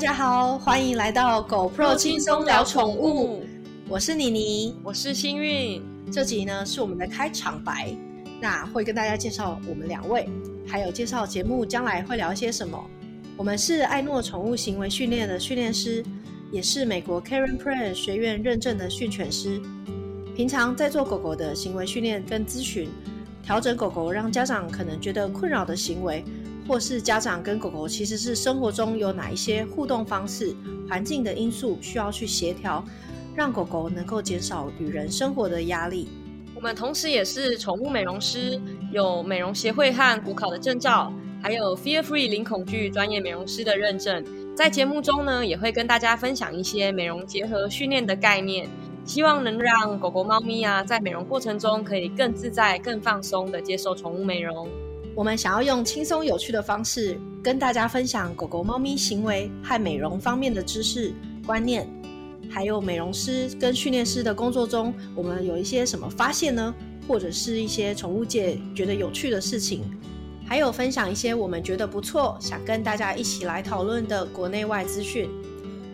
家好，欢迎来到狗 Pro 轻松聊宠物，我是妮妮，我是幸运。这集呢是我们的开场白，那会跟大家介绍我们两位，还有介绍节目将来会聊些什么。我们是爱诺宠物行为训练的训练师，也是美国 Karen Pryor 学院认证的训犬师。平常在做狗狗的行为训练跟咨询，调整狗狗让家长可能觉得困扰的行为。或是家长跟狗狗其实是生活中有哪一些互动方式、环境的因素需要去协调，让狗狗能够减少与人生活的压力。我们同时也是宠物美容师，有美容协会和骨考的证照，还有 Fear Free 零恐惧专业美容师的认证。在节目中呢，也会跟大家分享一些美容结合训练的概念，希望能让狗狗、猫咪啊，在美容过程中可以更自在、更放松的接受宠物美容。我们想要用轻松有趣的方式跟大家分享狗狗、猫咪行为和美容方面的知识观念，还有美容师跟训练师的工作中，我们有一些什么发现呢？或者是一些宠物界觉得有趣的事情，还有分享一些我们觉得不错、想跟大家一起来讨论的国内外资讯，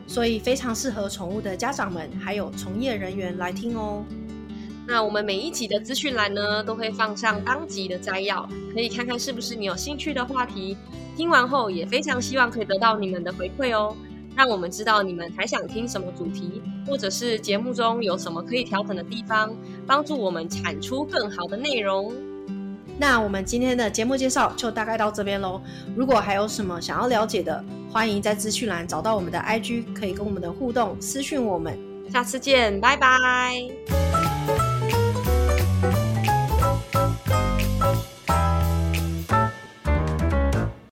所以非常适合宠物的家长们还有从业人员来听哦。那我们每一集的资讯栏呢，都会放上当集的摘要，可以看看是不是你有兴趣的话题。听完后也非常希望可以得到你们的回馈哦，让我们知道你们还想听什么主题，或者是节目中有什么可以调整的地方，帮助我们产出更好的内容。那我们今天的节目介绍就大概到这边喽。如果还有什么想要了解的，欢迎在资讯栏找到我们的 IG，可以跟我们的互动私讯我们。下次见，拜拜。